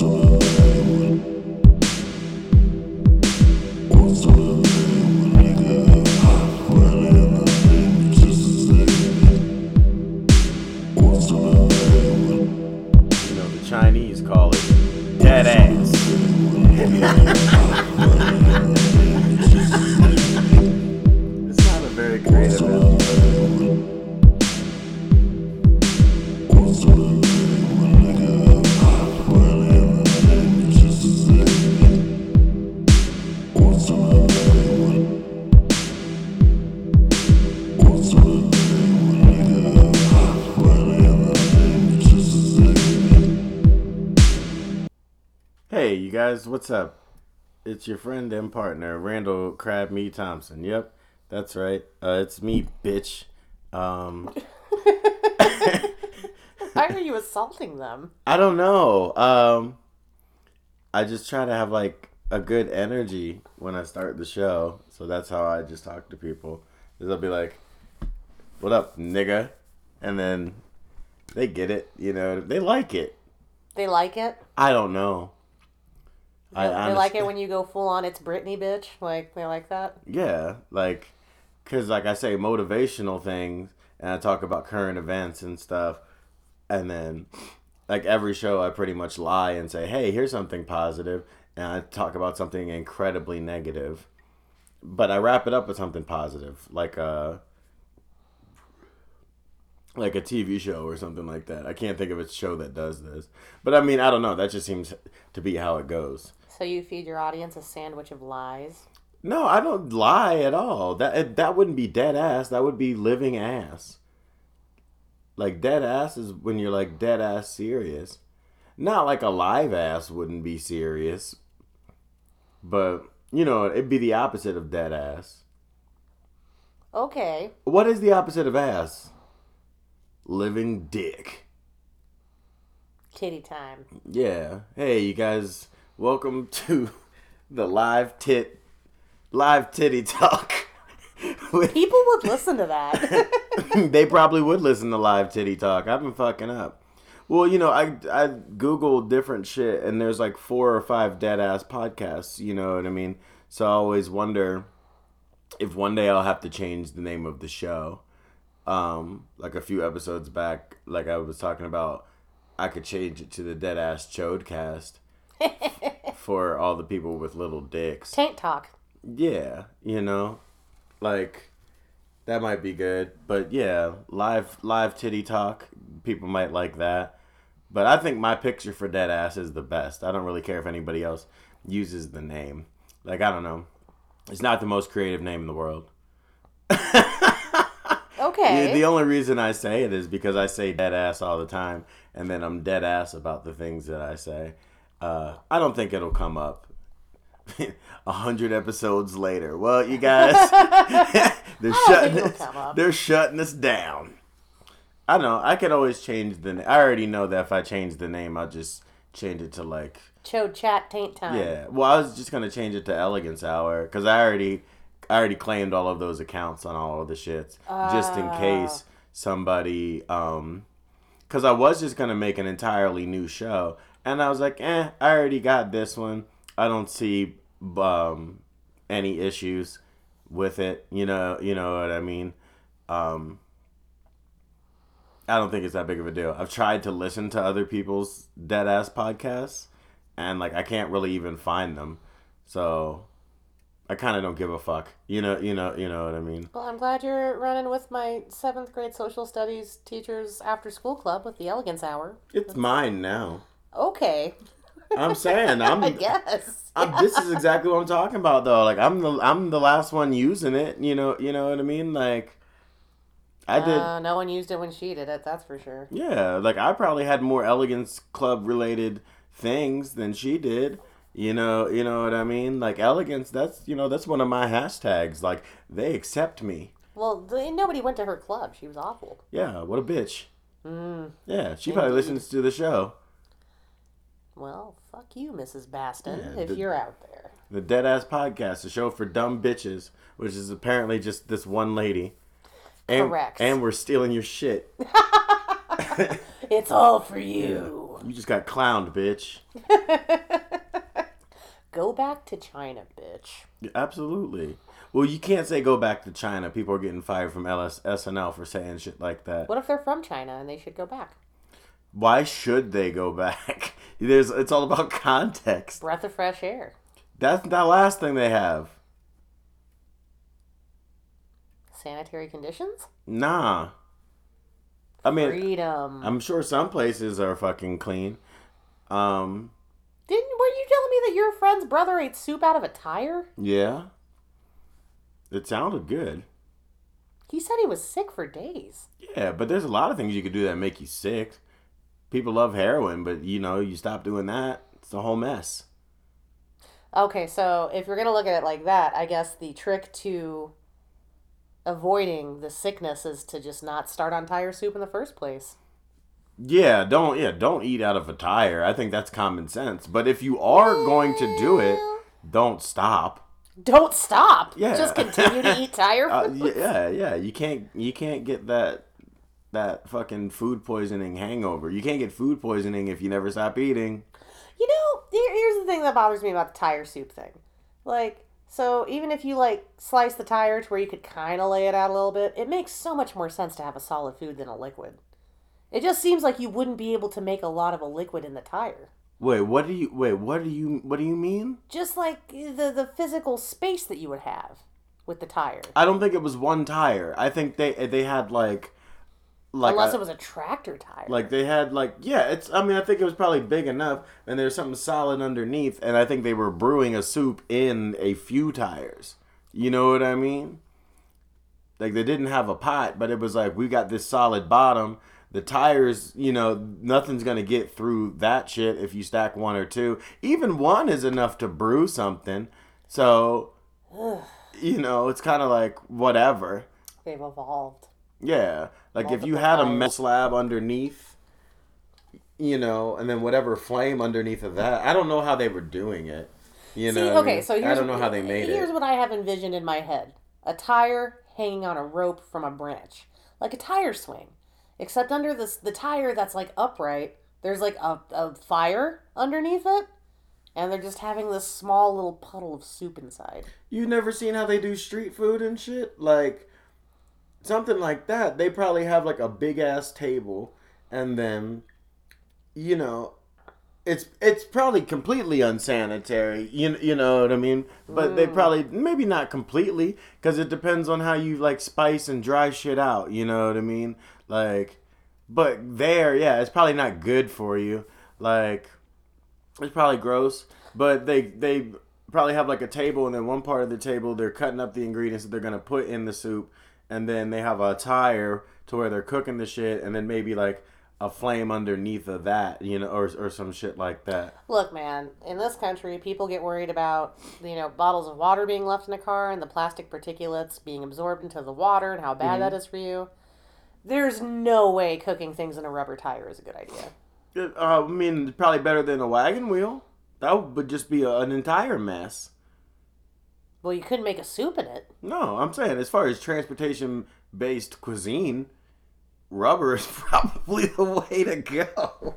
You guys, what's up? It's your friend and partner, Randall Crab Me Thompson. Yep, that's right. Uh, it's me, bitch. Um, Why are you assaulting them? I don't know. Um, I just try to have like a good energy when I start the show, so that's how I just talk to people. Is I'll be like, "What up, nigga?" and then they get it. You know, they like it. They like it. I don't know. I they like it when you go full on. It's Britney, bitch. Like they like that. Yeah, like, cause like I say motivational things, and I talk about current events and stuff, and then like every show I pretty much lie and say, hey, here's something positive, and I talk about something incredibly negative, but I wrap it up with something positive, like a like a TV show or something like that. I can't think of a show that does this, but I mean, I don't know. That just seems to be how it goes. So you feed your audience a sandwich of lies. No, I don't lie at all. That that wouldn't be dead ass. That would be living ass. Like dead ass is when you're like dead ass serious. Not like a live ass wouldn't be serious. But, you know, it'd be the opposite of dead ass. Okay. What is the opposite of ass? Living dick. Kitty time. Yeah. Hey, you guys, welcome to the live tit live titty talk. with People would listen to that. they probably would listen to live titty talk. I've been fucking up. Well, you know, I I googled different shit, and there's like four or five dead ass podcasts. You know what I mean? So I always wonder if one day I'll have to change the name of the show. Um, like a few episodes back, like I was talking about, I could change it to the dead ass Chodecast for all the people with little dicks. Taint talk. Yeah, you know, like that might be good. But yeah, live live titty talk. People might like that. But I think my picture for dead ass is the best. I don't really care if anybody else uses the name. Like I don't know. It's not the most creative name in the world. Okay. The, the only reason I say it is because I say dead ass all the time, and then I'm dead ass about the things that I say. Uh, I don't think it'll come up. A hundred episodes later. Well, you guys, they're shutting us, it'll come up. they're shutting us down. I don't know. I could always change the. na- I already know that if I change the name, I'll just change it to like Chode chat taint time. yeah. Well, I was just gonna change it to Elegance Hour because I already, I already claimed all of those accounts on all of the shits just in case somebody, um, because I was just gonna make an entirely new show, and I was like, eh, I already got this one. I don't see, um, any issues with it. You know, you know what I mean. Um, I don't think it's that big of a deal. I've tried to listen to other people's dead ass podcasts, and like I can't really even find them. So I kind of don't give a fuck. You know, you know, you know what I mean. Well, I'm glad you're running with my seventh grade social studies teachers after school club with the Elegance Hour. It's mine now. Okay. I'm saying I'm. I guess. I'm, this is exactly what I'm talking about, though. Like I'm the I'm the last one using it. You know, you know what I mean. Like I did. Uh, no one used it when she did it. That's for sure. Yeah, like I probably had more elegance club related things than she did. You know, you know what I mean? Like elegance, that's you know, that's one of my hashtags. Like they accept me. Well, nobody went to her club. She was awful. Yeah, what a bitch. Mm. Yeah, she probably listens to the show. You, Mrs. Baston, Yeah, if the- you're out there. The Dead Ass Podcast, a show for dumb bitches, which is apparently just this one lady. And, Correct. And we're stealing your shit. It's all for you. You just got clowned, bitch. Go back to China, bitch. Yeah, Absolutely. Well, you can't say go back to China. People are getting fired from LS- SNL for saying shit like that. What if they're from China and they should go back? Why should they go back? There's it's all about context. Breath of fresh air. That's that last thing they have. Sanitary conditions? Nah. I mean, Freedom. I'm sure some places are fucking clean. Um, Didn't were you telling me that your friend's brother ate soup out of a tire? yeah. It sounded good. He said he was sick for days. Yeah, but there's a lot of things you could do that make you sick. People love heroin, but you know, you stop doing that, it's a whole mess. Okay, so if you're gonna look at it like that, I guess the trick to avoiding the sickness is to just not start on tire soup in the first place. Yeah, don't yeah, don't eat out of a tire. I think that's common sense. But if you are going to do it, don't stop. Don't stop. Yeah. Just continue to eat tire Uh, yeah, yeah, you can't you can't get that that fucking food poisoning hangover. You can't get food poisoning if you never stop eating. You know, here's the thing that bothers me about the tire soup thing. Like, so even if you like slice the tire to where you could kind of lay it out a little bit, it makes so much more sense to have a solid food than a liquid. It just seems like you wouldn't be able to make a lot of a liquid in the tire. Wait, what do you wait, what do you what do you mean? Just like the the physical space that you would have with the tire. I don't think it was one tire. I think they they had like like Unless a- it was a tractor tire. Like they had like yeah, it's I mean I think it was probably big enough and there's something solid underneath and I think they were brewing a soup in a few tires. You know what I mean? Like they didn't have a pot, but it was like we got this solid bottom. The tires, you know, nothing's gonna get through that shit if you stack one or two. Even one is enough to brew something. So, you know, it's kind of like whatever. They've evolved. Yeah, like if you had a metal slab underneath, you know, and then whatever flame underneath of that. I don't know how they were doing it. You See, know, I okay, mean? so here's I don't know how they made Here's it. Here's what I have envisioned in my head: a tire hanging on a rope from a branch, like a tire swing, except under this the tire that's like upright. There's like a, a fire underneath it, and they're just having this small little puddle of soup inside. You've never seen how they do street food and shit? Like something like that. They probably have like a big ass table, and then, you know. It's it's probably completely unsanitary, you you know what I mean. But they mm. probably maybe not completely because it depends on how you like spice and dry shit out. You know what I mean? Like, but there, yeah, it's probably not good for you. Like, it's probably gross, but they they probably have like a table, and then one part of the table they're cutting up the ingredients that they're gonna put in the soup, and then they have a tire to where they're cooking the shit, and then maybe like a flame underneath of that, you know, or or some shit like that. Look, man, in this country, people get worried about you know bottles of water being left in a car and the plastic particulates being absorbed into the water and how bad that is for you. There's no way cooking things in a rubber tire is a good idea. Uh, I mean, probably better than a wagon wheel. That would just be a, an entire mess. Well, you couldn't make a soup in it. No, I'm saying as far as transportation based cuisine, rubber is probably the way to go.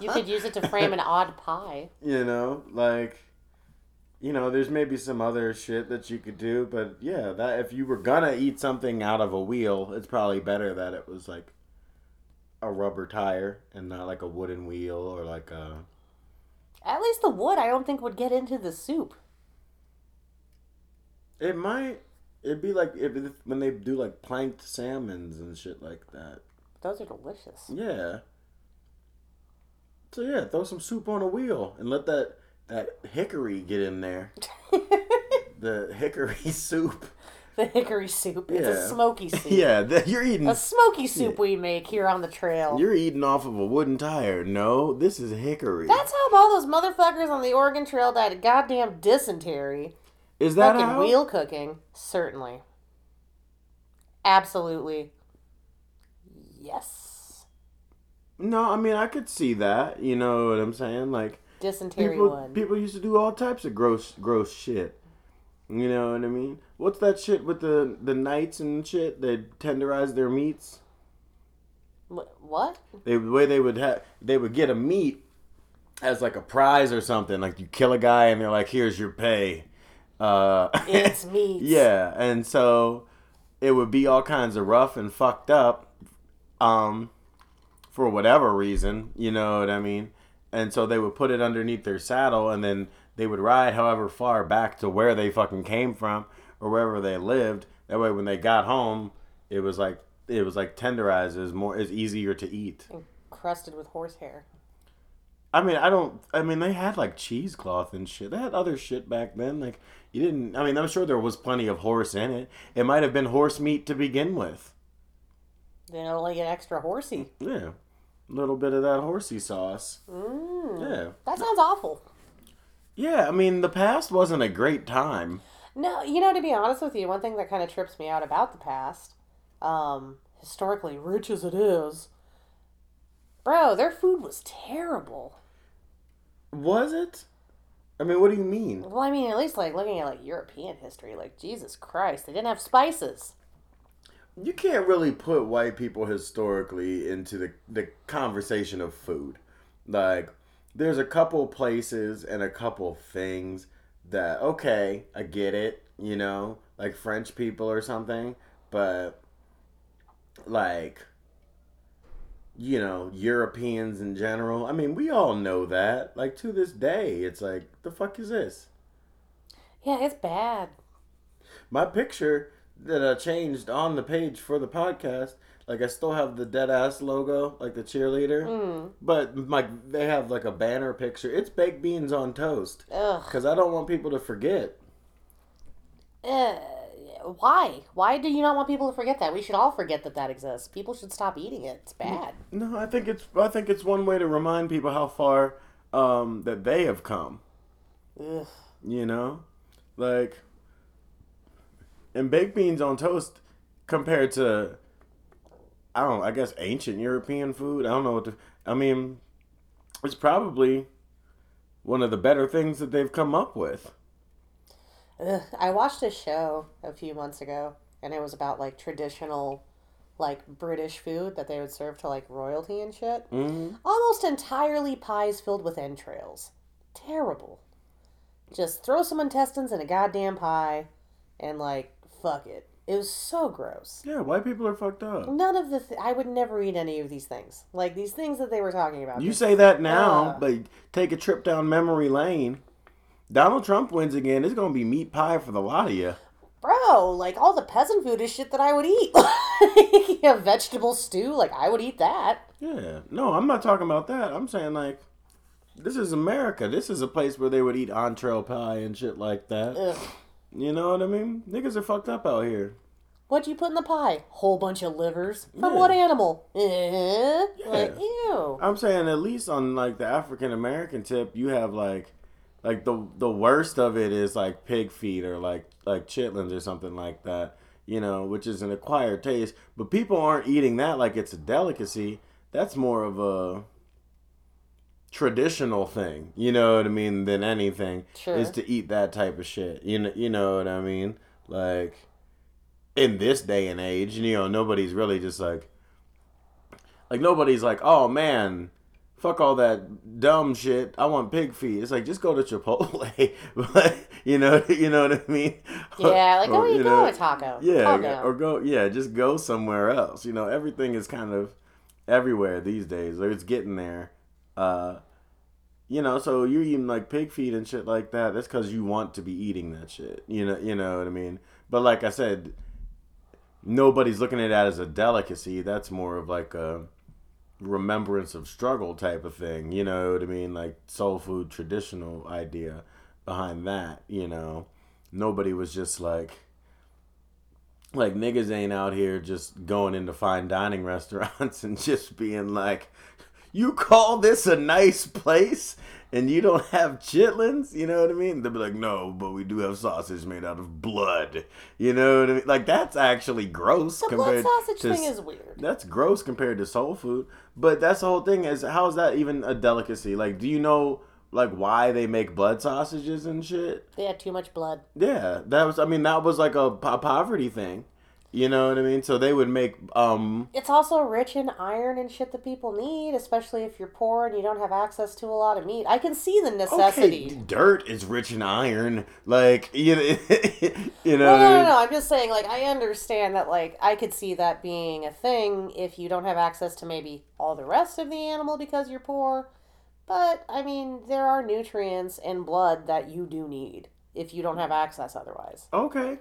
You could use it to frame an odd pie. you know, like you know, there's maybe some other shit that you could do, but yeah, that if you were gonna eat something out of a wheel, it's probably better that it was like a rubber tire and not like a wooden wheel or like a At least the wood, I don't think would get into the soup. It might. It'd be like if if- when they do like planked salmons and shit like that. Those are delicious. Yeah. So yeah, throw some soup on a wheel and let that that hickory get in there. the hickory soup. The hickory soup. It's a smoky soup. Yeah, the, you're eating. A smoky soup we make here on the trail. You're eating off of a wooden tire. No, this is hickory. That's how all those motherfuckers on the Oregon Trail died of goddamn dysentery. Is that Fucking how? wheel cooking. Certainly. Absolutely. Yes. No, I mean I could see that. You know what I'm saying? Like Dysentery people, one. people used to do all types of gross, gross shit. You know what I mean? What's that shit with the the knights and shit? They tenderize their meats. What? They the way they would have they would get a meat as like a prize or something. Like you kill a guy and they're like, "Here's your pay." Uh, It's meat. yeah, and so it would be all kinds of rough and fucked up, um, for whatever reason. You know what I mean? And so they would put it underneath their saddle, and then they would ride however far back to where they fucking came from or wherever they lived. That way, when they got home, it was like it was like tenderized. It was more, it's easier to eat. Crusted with horsehair. I mean, I don't. I mean, they had like cheesecloth and shit. They had other shit back then. Like you didn't. I mean, I'm sure there was plenty of horse in it. It might have been horse meat to begin with. Then it'll like get extra horsey. Yeah, a little bit of that horsey sauce. Mm. Yeah, That sounds awful. yeah. I mean, the past wasn't a great time. No, you know, to be honest with you, one thing that kind of trips me out about the past, um, historically rich as it is, bro, their food was terrible. Was it? I mean, what do you mean? Well, I mean, at least like looking at like European history, like Jesus Christ, they didn't have spices. You can't really put white people historically into the the conversation of food. Like, there's a couple places and a couple things that okay, I get it, you know, like French people or something, but like you know, Europeans in general. I mean, we all know that. Like to this day, it's like the fuck is this? Yeah, it's bad. My picture that I changed on the page for the podcast, like I still have the dead ass logo, like the cheerleader, Mm. but like they have like a banner picture. It's baked beans on toast Ugh. because I don't want people to forget. Uh, why? Why do you not want people to forget that? We should all forget that that exists. People should stop eating it. It's bad. No, I think it's I think it's one way to remind people how far um, that they have come. Ugh. You know, like and baked beans on toast compared to I don't know, I guess ancient European food. I don't know what to I mean it's probably one of the better things that they've come up with. Ugh. I watched a show a few months ago, and it was about like traditional, like British food that they would serve to like royalty and shit. hmm Almost entirely pies filled with entrails. Terrible. Just throw some intestines in a goddamn pie, and like fuck it. It was so gross. Yeah, white people are fucked up. None of the th- I would never eat any of these things. Like these things that they were talking about. You say that now, Uh. but take a trip down memory lane. Donald Trump wins again. It's gonna be meat pie for the lot of you. bro, like all the peasant food is shit that I would eat. a vegetable stew, like I would eat that. Yeah. No, I'm not talking about that. I'm saying like this is America. This is a place where they would eat entree pie and shit like that. Ugh. You know what I mean? Niggas are fucked up out here. What'd you put in the pie? Whole bunch of livers. From Yeah. what animal? Eh? Like, ew. I'm saying at least on like the African American tip, you have like like the the worst of it is like pig feet or like like chitlins or something like that. You know, which is an acquired taste, but people aren't eating that like it's a delicacy. That's more of a traditional thing, you know what I mean, than anything Sure. is to eat that type of shit. You know, you know what I mean? Like in this day and age, you know, nobody's really just like like nobody's like, "Oh man, fuck all that dumb shit. I want pig feet." It's like just go to Chipotle. But, you know, you know what I mean? Yeah, like go Or, eat you go know, to taco. yeah, or go yeah, just go somewhere else. You know, everything is kind of everywhere these days. Or it's getting there. Uh you know, so you're eating like pig feet and shit like that. That's because you want to be eating that shit. You know, you know what I mean. But like I said, nobody's looking at that as a delicacy. That's more of like a remembrance of struggle type of thing. You know what I mean? Like soul food traditional idea behind that. You know, nobody was just like like niggas ain't out here just going into fine dining restaurants and just being like, "You call this a nice place?" And you don't have chitlins, you know what I mean? They'll be like, no, but we do have sausage made out of blood. You know what I mean? Like that's actually gross the blood compared sausage to thing is weird. that's gross compared to soul food. But that's the whole thing is how is that even a delicacy? Like, do you know like why they make blood sausages and shit? They had too much blood. Yeah, that was. I mean, that was like a, po- poverty thing. You know what I mean? So they would make um It's also rich in iron and shit that people need, especially if you're poor and you don't have access to a lot of meat. I can see the necessity. okay, dirt is rich in iron. Like you know, you know. No, no, no, no. I'm just saying, like, I understand that, like, I could see that being a thing if you don't have access to maybe all the rest of the animal because you're poor. But, I mean, there are nutrients in blood that you do need if you don't have access otherwise. Okay.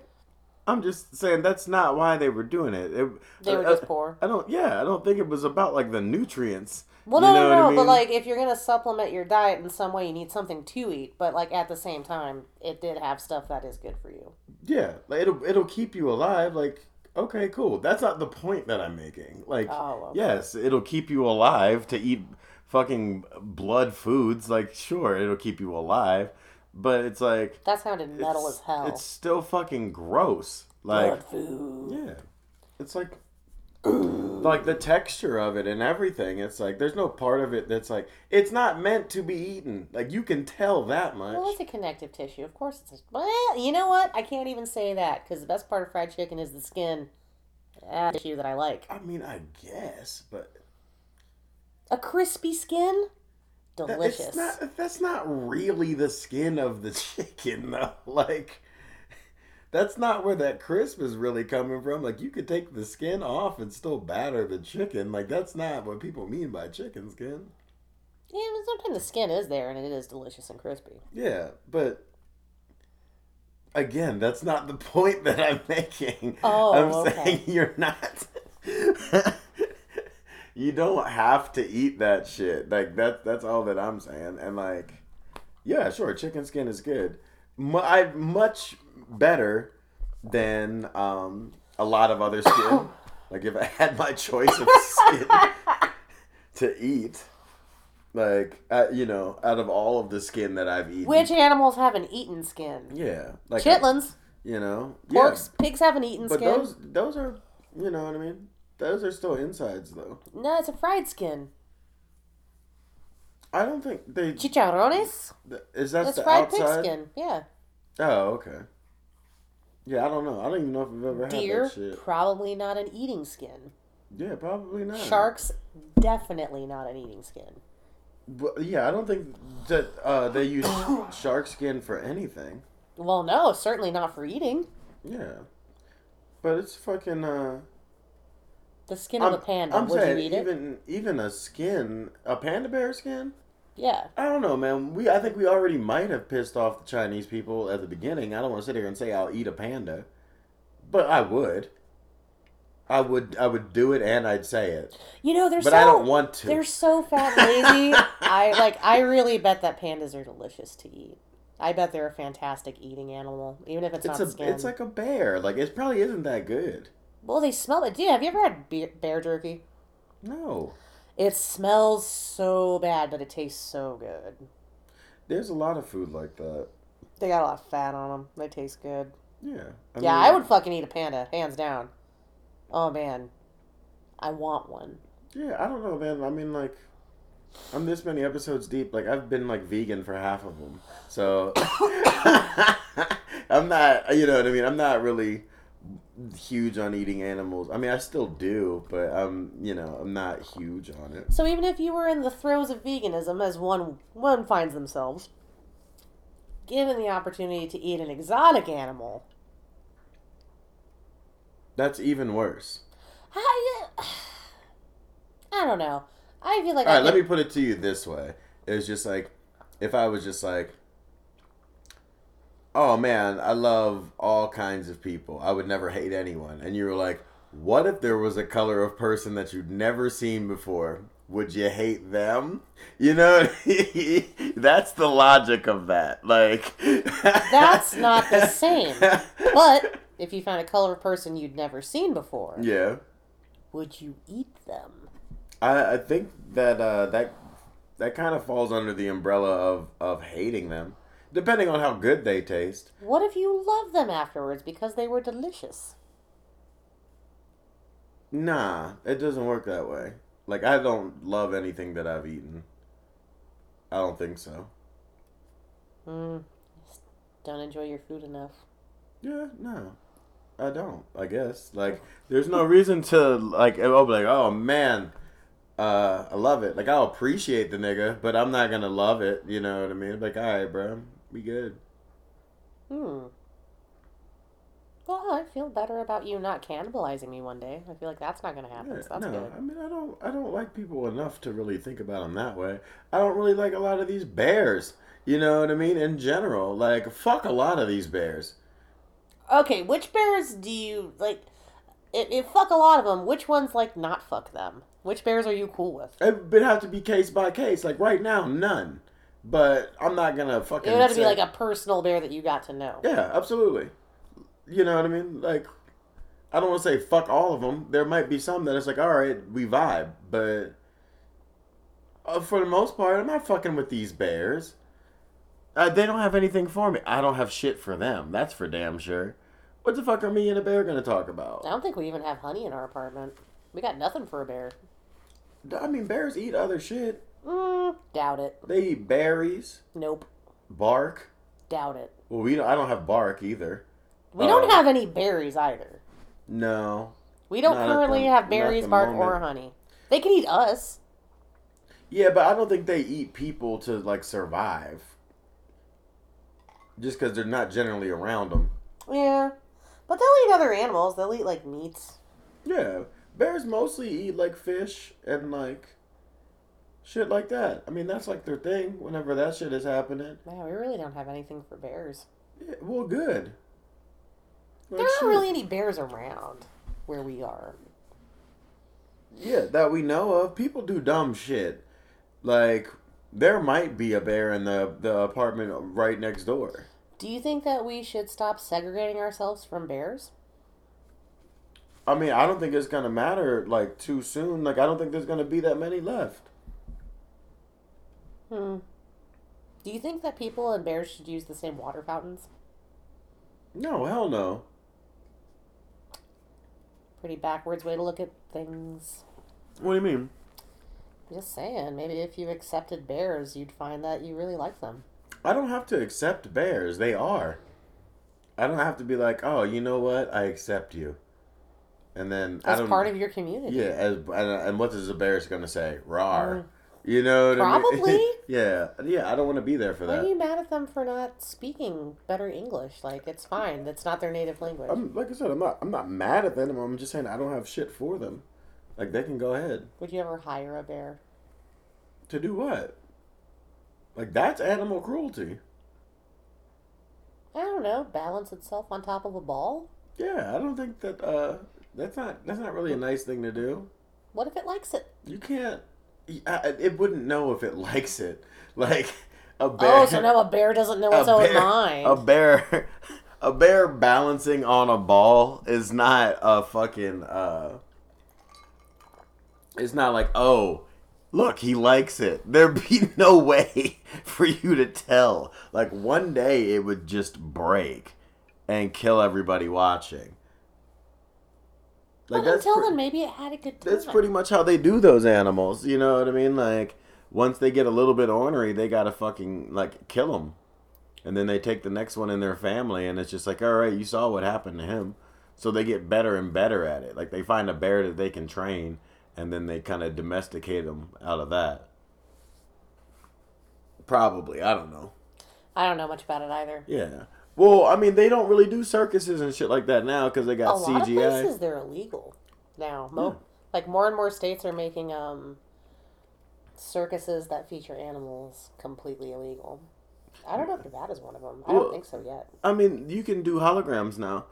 I'm just saying that's not why they were doing it. It- They were uh, just poor. I don't. Yeah, I don't think it was about like the nutrients. Well, You no, know no, what I no. But like, if you're gonna supplement your diet in some way, you need something to eat. But like at the same time, it did have stuff that is good for you. Yeah, like it'll it'll keep you alive. Like okay, cool. That's not the point that I'm making. Like Oh, okay. yes, it'll keep you alive to eat fucking blood foods. Like sure, it'll keep you alive, but it's like That sounded metal as hell. It's still fucking gross. Like food. yeah, it's like like the texture of it and everything. It's like there's no part of it that's like it's not meant to be eaten. Like you can tell that much. Well, it's a connective tissue. Of course, it's. A, well, you know what? I can't even say that because the best part of fried chicken is the skin. That tissue that I like. I mean, I guess, but A crispy skin, delicious. It's not, that's not really the skin of the chicken, though. Like, that's not where that crisp is really coming from. Like, you could take the skin off and still batter the chicken. Like, that's not what people mean by chicken skin. Yeah, but sometimes the skin is there and it is delicious and crispy. Yeah, but again, that's not the point that I'm making. Oh, I'm okay. saying you're not. you don't have to eat that shit. Like that. That's all that I'm saying. And like, yeah, sure, chicken skin is good. Mu- I much better than um, a lot of other skin. like if I had my choice of skin to eat. Like uh, you know, out of all of the skin that I've eaten, Which animals haven't eaten skin? yeah, like Chitlins, you know, porks, pigs haven't eaten but skin. those those are you know what I mean. Those are still insides though. No, it's a fried skin. I don't think they Chicharrones. is that the fried outside. pig skin. Yeah. Oh, okay. Yeah, I don't know. I don't even know if I've ever had Deer, that shit. probably not an eating skin. Yeah, probably not. Sharks, definitely not an eating skin. But yeah, I don't think that uh, they use shark skin for anything. Well, no, certainly not for eating. Yeah, but it's fucking. Uh, The skin of a panda. I'm Would saying you eat it? even even a skin, a panda bear skin. Yeah. I don't know, man. We I think we already might have pissed off the Chinese people at the beginning. I don't want to sit here and say I'll eat a panda, but I would. I would I would do it and I'd say it, You know, they're but so I don't want to. they're so fat lazy. I like. I really bet that pandas are delicious to eat. I bet they're a fantastic eating animal, even if it's, It's not a skin. it's like a bear. Like it probably isn't that good. Well, they smell it. Dude, have you ever had bear, bear jerky? No, It smells so bad, but it tastes so good. there's a lot of food like that. They got a lot of fat on them. They taste good. Yeah. I yeah, mean, I would fucking eat a panda, hands down. Oh man, I want one. Yeah, I don't know, man. I mean, like, I'm this many episodes deep. Like, I've been like vegan for half of them, so I'm not. You know what I mean? I'm not really huge on eating animals. I mean, I still do, but I'm. You know, I'm not huge on it. So even if you were in the throes of veganism, as one one finds themselves, given the opportunity to eat an exotic animal, That's even worse. I, I don't know. I feel like All I right, let me put it to you this way. It's just like, if I was just like, oh man, I love all kinds of people. I would never hate anyone. And you were like, what if there was a color of person that you'd never seen before? Would you hate them? You know, that's the logic of that. Like, That's not the same. But if you found a color of person you'd never seen before, yeah. would you eat them? I, I think that uh, that that kind of falls under the umbrella of, of hating them, depending on how good they taste. What if you love them afterwards because they were delicious? Nah, it doesn't work that way. Like I don't love anything that I've eaten. I don't think so. Hmm. Just don't enjoy your food enough. Yeah, no. I don't. I guess like there's no reason to like. I'll be like, oh man, uh, I love it. Like I'll appreciate the nigga, but I'm not gonna love it. You know what I mean? Like, all right, bro, we good. Hmm. Well, I feel better about you not cannibalizing me one day. I feel like that's not gonna happen. Yeah, so that's no, good. I mean, I don't, I don't like people enough to really think about them that way. I don't really like a lot of these bears. You know what I mean? In general, like fuck a lot of these bears. Okay, which bears do you like? If, if fuck a lot of them, which ones like not fuck them? Which bears are you cool with? It would have to be case by case. Like right now, none. But I'm not gonna fucking. It would have to be like a personal bear that you got to know. Yeah, absolutely. You know what I mean? Like, I don't want to say fuck all of them. There might be some that it's like, all right, we vibe, but uh, for the most part, I'm not fucking with these bears. Uh, they don't have anything for me. I don't have shit for them. That's for damn sure. What the fuck are me and a bear gonna talk about? I don't think we even have honey in our apartment. We got nothing for a bear. I mean, bears eat other shit. Mm, doubt it. They eat berries, Nope. bark. Doubt it. Well, we don't, I don't have bark either. We don't Uh, have any berries either. No. We don't currently the- have berries, bark, or honey. They can eat us. Yeah, but I don't think they eat people to like survive. Just because they're not generally around them. Yeah. But they'll eat other animals. They'll eat like meats. Yeah, bears mostly eat like fish and like shit like that. I mean, that's like their thing. Whenever that shit is happening. Man, we really don't have anything for bears. Yeah, well, good. Like, There aren't shit. really any bears around where we are. Yeah, that we know of. People do dumb shit. Like there might be a bear in the the apartment right next door. Do you think that we should stop segregating ourselves from bears? I mean, I don't think it's gonna matter like too soon. Like I don't think there's gonna be that many left. Hmm. Do you think that people and bears should use the same water fountains? No, hell no. Pretty backwards way to look at things. What do you mean? Just saying, maybe if you accepted bears, you'd find that you really like them. I don't have to accept bears. They are. I don't have to be like, oh, you know what? I accept you. And then I As don't. part of your community. yeah, as and, and what is a bear is gonna say? Rar. You know what I mean? Probably. yeah, yeah. I don't want to be there for that. Why are you mad at them for not speaking better English? Like it's fine. That's not their native language. I'm like I said, I'm not. I'm not mad at them. I'm just saying I don't have shit for them. Like they can go ahead Would you ever hire a bear? to do what? Like that's animal cruelty. I don't know. Balance itself on top of a ball. Yeah, I don't think that. uh That's not. That's not really a nice thing to do. What if it likes it? You can't. It wouldn't know if it likes it. Like a bear. Oh, so now a bear doesn't know its own bear- mind. A bear. A bear balancing on a ball is not a fucking. uh It's not like oh. Look, he likes it. There'd be no way for you to tell. Like one day it would just break and kill everybody watching. But that's until pre- then, maybe it had a good time. that's pretty much how they do those animals. You know what I mean? Like once they get a little bit ornery, they gotta fucking like kill them, and then they take the next one in their family, and it's just like, all right, you saw what happened to him, so they get better and better at it. Like they find a bear that they can train, and then they kind of domesticate them out of that. Probably, I don't know. I don't know much about it either. Yeah. Well, I mean, they don't really do circuses and shit like that now because they got A lot of CGI. places they're illegal now. Mo- Yeah. Like more and more states are making um circuses that feature animals completely illegal. I don't know if Nevada's one of them. I Well- don't think so yet. I mean, you can do holograms now,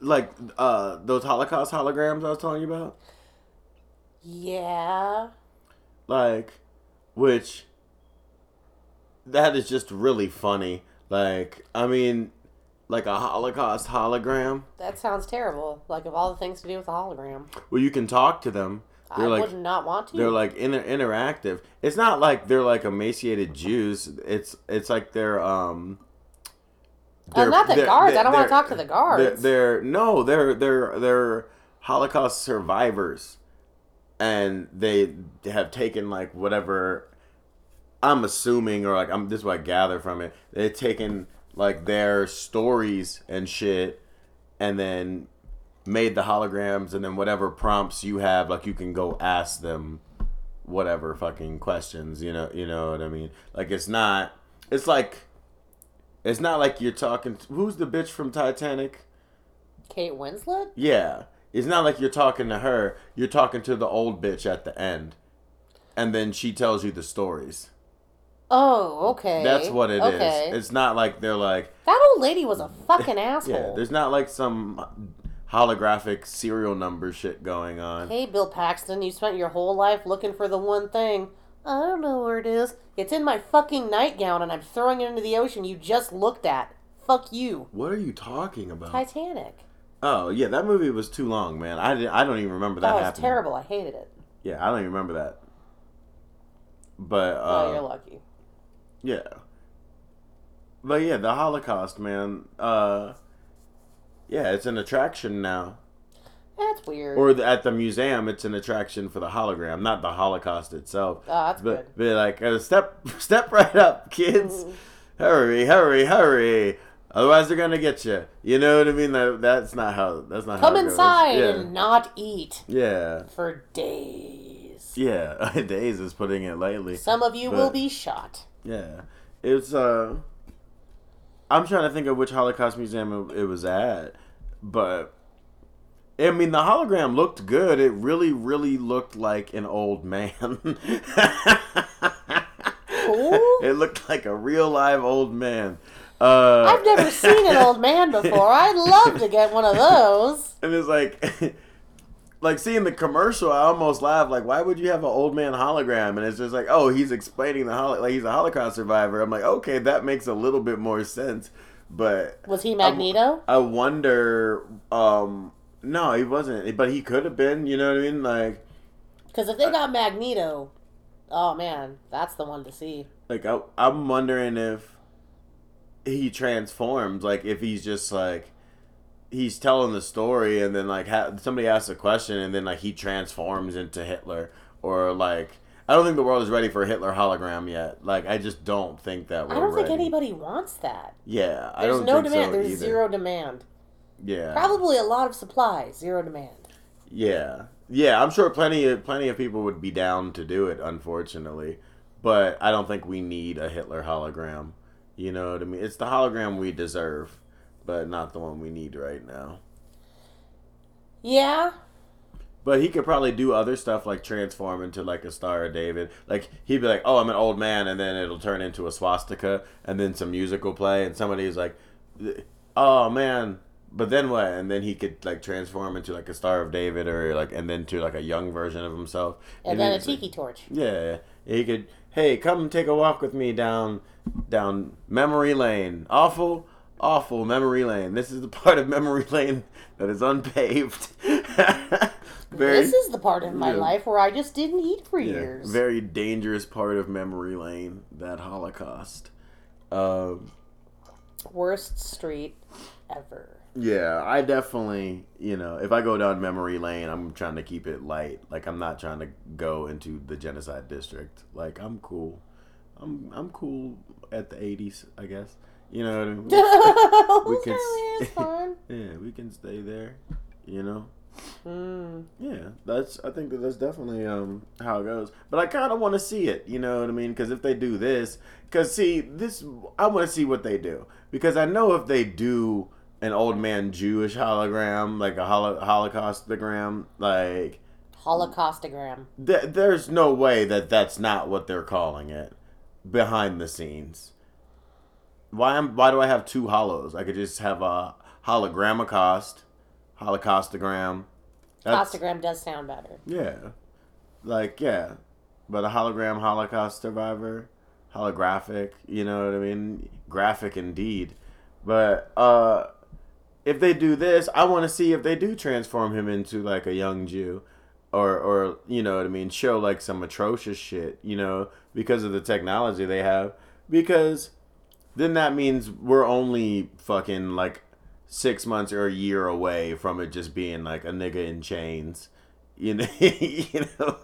like uh, those Holocaust holograms I was telling you about. Yeah. Like, which that is just really funny. Like, I mean, like a Holocaust hologram. That sounds terrible. Like of all the things to do with a hologram, Well, you can talk to them. They're I like would not want to. they're like inter- interactive. It's not like they're like emaciated Jews. It's it's like they're um. Uh, not the they're- guards. I don't want to talk to the guards. They're, they're no, they're they're they're Holocaust survivors, and they have taken like whatever. I'm assuming, or like I'm. This is what I gather from it. They've taken like their stories and shit, and then made the holograms, and then whatever prompts you have, like you can go ask them whatever fucking questions. You know, you know what I mean? Like it's not. It's like. It's not like you're talking. Who's the bitch from Titanic? Kate Winslet? Yeah. It's not like you're talking to her. You're talking to the old bitch at the end. And then she tells you the stories. Oh, okay. That's what it is. okay. It's not like they're like, That old lady was a fucking asshole. yeah, there's not like some holographic serial number shit going on. Hey, Bill Paxton, you spent your whole life looking for the one thing. I don't know where it is. It's in my fucking nightgown and I'm throwing it into the ocean you just looked at. Fuck you. What are you talking about? Titanic. Oh, yeah, that movie was too long, man. I, I don't even remember that That was happening. terrible. I hated it. Yeah, I don't even remember that. But, oh, uh, you're lucky. Yeah. But yeah, the Holocaust, man. Uh yeah, it's an attraction now. That's weird. Or the, at the museum, it's an attraction for the hologram, not the Holocaust itself. oh, that's But good. be like, uh, step step right up, kids. hurry, hurry, hurry. Otherwise, they're gonna get you. You know what I mean? That that's not how. That's not Come how. goes. inside Yeah. and not eat yeah. for days. Yeah. Days is putting it lightly. Some of you But- will be shot. Yeah, it's uh. I'm trying to think of which Holocaust museum it, it was at, but I mean the hologram looked good. It really, really looked like an old man. Cool. it looked like a real live old man. Uh, I've never seen an old man before. I'd love to get one of those. and it's like like seeing the commercial i almost laughed like why would you have an old man hologram? And it's just like oh he's explaining the holo- like he's a holocaust survivor. I'm like okay that makes a little bit more sense. But Was he Magneto? i wonder um no he wasn't. But he could have been you know what i mean? Like Because if they got Magneto, oh man, that's the one to see. like I, i'm wondering if he transforms like if he's just like he's telling the story and then like ha- somebody asks a question and then like he transforms into hitler or like i don't think the world is ready for a hitler hologram yet like i just don't think that we're I don't think anybody wants that. yeah i There's no demand. so There's either. zero demand. yeah Probably a lot of supply, zero demand. yeah yeah i'm sure plenty of plenty of people would be down to do it unfortunately but i don't think we need a hitler hologram you know what i mean it's the hologram we deserve but not the one we need right now Yeah, But he could probably do other stuff like transform into like a Star of David. Like he'd be like, "Oh, I'm an old man," and then it'll turn into a swastika, and then some music will play, and somebody's like, "Oh man." But then what? And then he could like transform into like a Star of David, or like, and then to like a young version of himself. and then a it's like- tiki torch. yeah, he could. Hey, come take a walk with me down down memory lane. Awful, awful memory lane. This is the part of memory lane that is unpaved. very, this is the part of my yeah. life where I just didn't eat for yeah, years. very dangerous part of memory lane. That Holocaust. Um, Worst street ever. yeah, I definitely, you know, if I go down memory lane, I'm trying to keep it light. Like I'm not trying to go into the genocide district. Like I'm cool. I'm I'm cool at the 80s, I guess. You know what I mean? we can fun. yeah, we can stay there. You know? Mm. Yeah, that's. I think that that's definitely um how it goes. But I kind of want to see it. You know what I mean? Because if they do this, because see this, I want to see what they do. Because I know if they do an old man Jewish hologram, like a holo- Holocaustogram, like Holocaustogram. th- there's no way that that's not what they're calling it behind the scenes. Why am why do I have two hollows? I could just have a hologrammacost, holocaustogram. That's- Costogram does sound better. yeah. Like, yeah. But a hologram Holocaust survivor, holographic, you know what I mean? Graphic indeed. But uh if they do this, I want to see if they do transform him into like a young Jew or or you know what I mean, show like some atrocious shit, you know, because of the technology they have because then that means we're only fucking like 6 months or a year away from it just being like a nigga in chains you know, you know,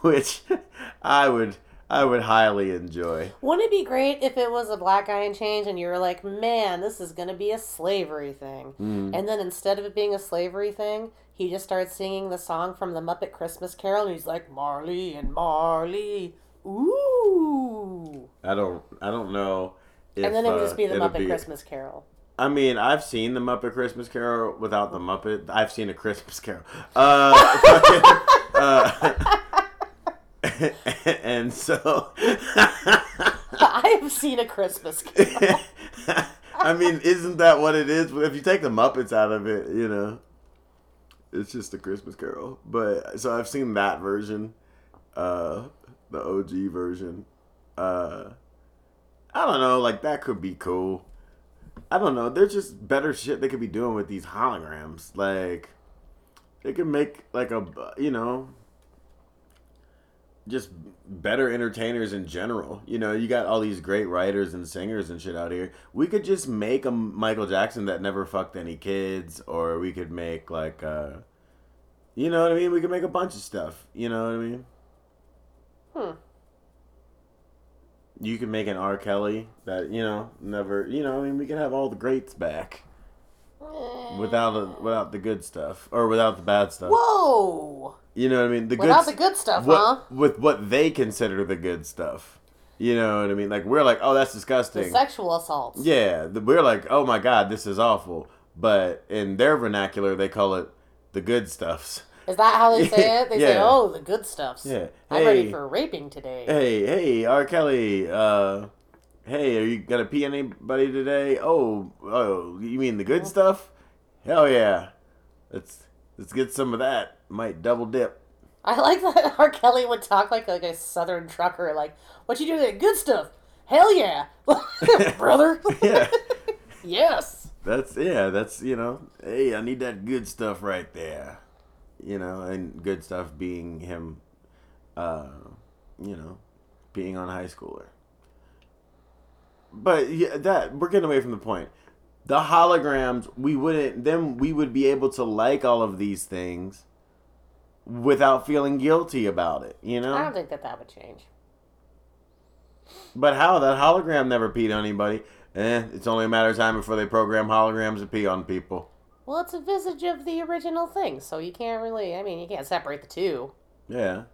which I would I would highly enjoy. Wouldn't it be great if it was a black guy in chains and you were like, man, this is going to be a slavery thing? Mm. And then instead of it being a slavery thing, he just starts singing the song from the Muppet Christmas Carol and he's like, Marley and Marley. Ooh. I don't. I don't know. If, and then it would just uh, be the it'll Muppet Christmas Carol. I mean, I've seen the Muppet Christmas Carol without the Muppet. I've seen a Christmas Carol. Uh, uh, and so, I have seen a Christmas Carol. I mean, isn't that what it is? If you take the Muppets out of it, you know, it's just a Christmas Carol. But so I've seen that version, uh, the OG version. Uh, I don't know, like that could be cool. I don't know. There's just better shit they could be doing with these holograms. Like, they could make like a, you know, just better entertainers in general. You know, you got all these great writers and singers and shit out here. We could just make a Michael Jackson that never fucked any kids, or we could make like, uh, you know what I mean? We could make a bunch of stuff. You know what I mean? Hmm. You can make an R. Kelly that you know never. You know, I mean, we can have all the greats back mm. without a, without the good stuff or without the bad stuff. Whoa! You know what I mean? The Without good the good stuff, what, huh? With what they consider the good stuff. You know what I mean? Like we're like, oh, that's The disgusting. sexual assaults. yeah, the, we're like, oh my god, this is awful. But in their vernacular, they call it the good stuffs. Is that how they say it? They say, "Oh, the good stuffs." Yeah. I'm ready for raping today. Hey, hey, R. Kelly. Uh, hey, are you gonna pee anybody today? Oh, oh, you mean the good stuff? Hell yeah. Let's let's get some of that. Might double dip. I like that R. Kelly would talk like like a southern trucker, like, "What you doing? That good stuff? Hell yeah, brother." Yeah. yes. That's yeah, that's you know, hey, I need that good stuff right there. You know, and good stuff being him uh you know, being on high schooler. But yeah, that we're getting away from the point. The holograms, we wouldn't then we would be able to like all of these things without feeling guilty about it, you know? I don't think that that would change. But how? That hologram never peed on anybody. Eh, it's only a matter of time before they program holograms to pee on people. Well, it's a visage of the original thing, so you can't really. I mean, you can't separate the two. Yeah.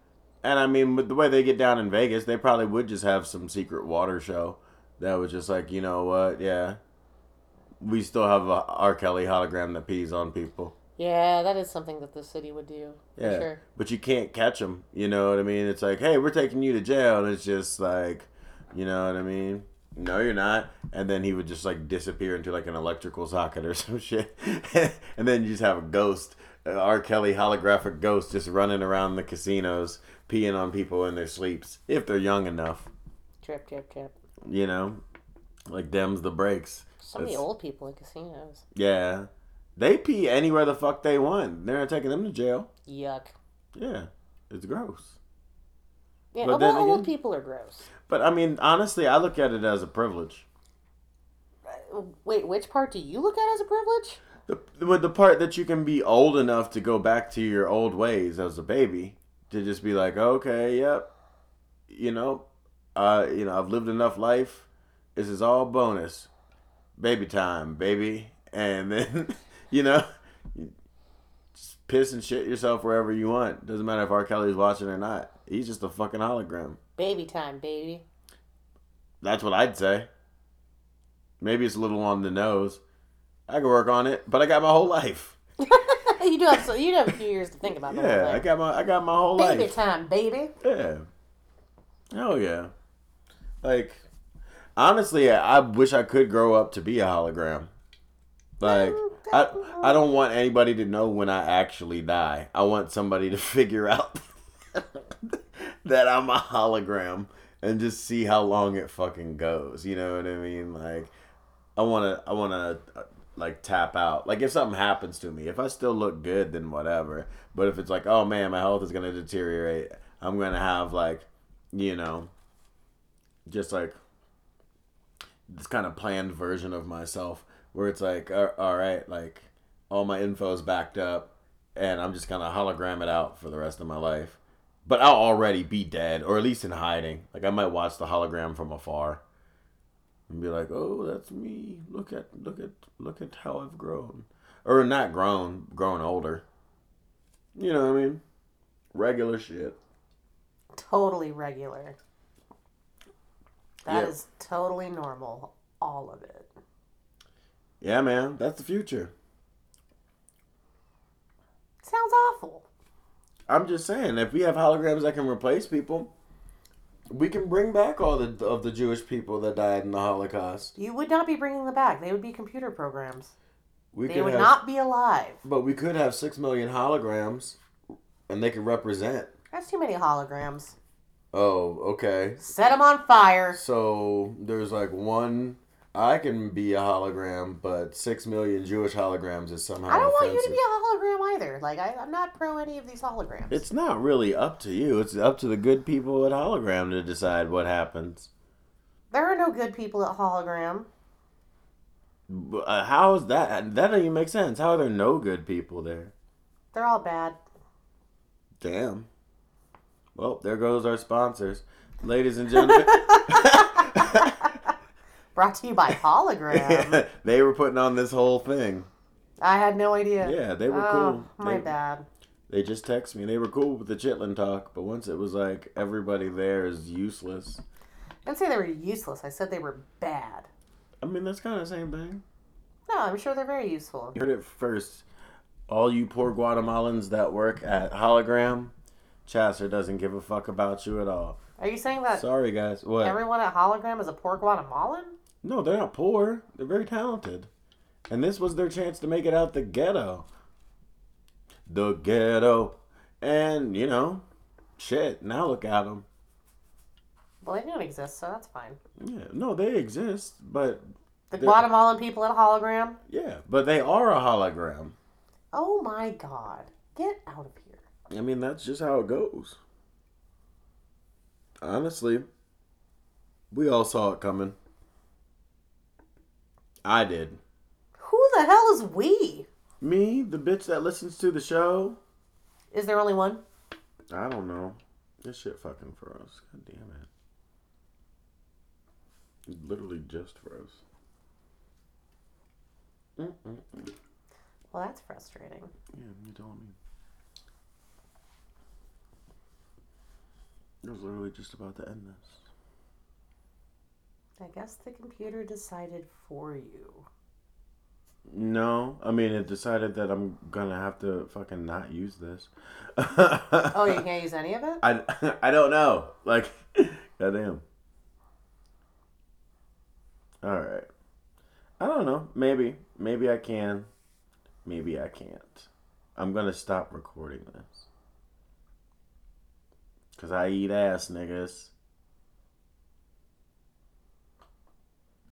And I mean, with the way they get down in Vegas, they probably would just have some secret water show that was just like, you know what? Yeah. We still have a R. Kelly hologram that pees on people. Yeah, that is something that the city would do. For Yeah. sure. But you can't catch them. You know what I mean? It's like, hey, we're taking you to jail. And it's just like, you know what I mean? No, you're not. And then he would just like disappear into like an electrical socket or some shit. and then you just have a ghost, uh, R. Kelly holographic ghost just running around the casinos, peeing on people in their sleeps, if they're young enough. Trip, trip, trip. You know? Like Dems the breaks. So many That's- old people in casinos. Yeah. They pee anywhere the fuck they want. They're not taking them to jail. Yuck. Yeah. It's gross. Yeah, But well, old again- people are gross. But I mean, honestly, I look at it as a privilege. Uh, Wait, which part do you look at as a privilege? The, with the part that you can be old enough to go back to your old ways as a baby, to just be like, okay, yep, you know, uh, you know, I've lived enough life. This is all bonus, baby time, baby, and then, you know, you just piss and shit yourself wherever you want. Doesn't matter if R. Kelly's watching or not. He's just a fucking hologram. Baby time, baby. That's what I'd say. Maybe it's a little on the nose. I could work on it, but I got my whole life. you do have so you have a few years to think about that. Yeah, I got my I got my whole baby life. Baby time, baby. Yeah. Oh yeah. Like honestly, I wish I could grow up to be a hologram. Like mm, I I don't want anybody to know when I actually die. I want somebody to figure out that I'm a hologram and just see how long it fucking goes. You know what I mean? Like I want to I want to uh, like tap out. Like if something happens to me, if I still look good then whatever. But if it's like, "Oh man, my health is to deteriorate." I'm to have like, you know, just like this kind of planned version of myself where it's like, "All- right, like all my info is backed up and I'm just to hologram it out for the rest of my life. But I'll already be dead, or at least in hiding. Like I might watch the hologram from afar and be like, "Oh, that's me. Look at look at look at how I've grown." Or not grown, grown older. You know what I mean? Regular shit. Totally regular. That Yeah. is totally normal. All of it. Yeah, man, that's the future. Sounds awful. I'm just saying, if we have holograms that can replace people, we can bring back all the of the Jewish people that died in the Holocaust. You would not be bringing them back. They would be computer programs. We They would have, not be alive. but we could have six million holograms, and they could represent. That's too many holograms. Oh, okay. Set them on fire. So there's like one. I can be a hologram, but six million Jewish holograms is somehow I don't want you to be a hologram either. Like I, I'm not pro any of these holograms. It's not really up to you. It's up to the good people at hologram to decide what happens. there are no good people at hologram. Uh, how is that? That doesn't even make sense. How are there no good people there? They're all bad. Damn. Well, there goes our sponsors, ladies and gentlemen. Brought to you by hologram. they were putting on this whole thing. I had no idea. Yeah, they were oh, cool. My They- bad. They just text me. They were cool with the Chitlin talk, but once it was like everybody there is useless. I didn't say they were useless. I said they were bad. I mean, that's kind of the same thing. No, I'm sure they're very useful. You heard it first. All you poor Guatemalans that work at Hologram, Chasser doesn't give a fuck about you at all. Are you saying that Sorry, guys. What? everyone at hologram is a poor Guatemalan? No, they're not poor. They're very talented. And this was their chance to make it out the ghetto. The ghetto. And, you know, shit, now look at them. Well, they don't exist, so that's fine. Yeah, no, they exist, but The They're- Guatemalan people at a hologram? yeah, but they are a hologram. Oh my god. Get out of here. I mean, that's just how it goes. Honestly, we all saw it coming. I did. Who the hell is we? Me, the bitch that listens to the show, Is there only one? I don't know. This shit fucking froze. God damn it. It literally just froze. Mm-mm-mm. Well, that's frustrating. Yeah, you told me. I was literally just about to end this. I guess the computer decided for you. No, I mean it decided that I'm gonna have to fucking not use this. Oh, you can't use any of it? I, I don't know. Like, goddamn. All right. I don't know. Maybe. Maybe I can. Maybe I can't. I'm gonna stop recording this. Cause I eat ass, niggas.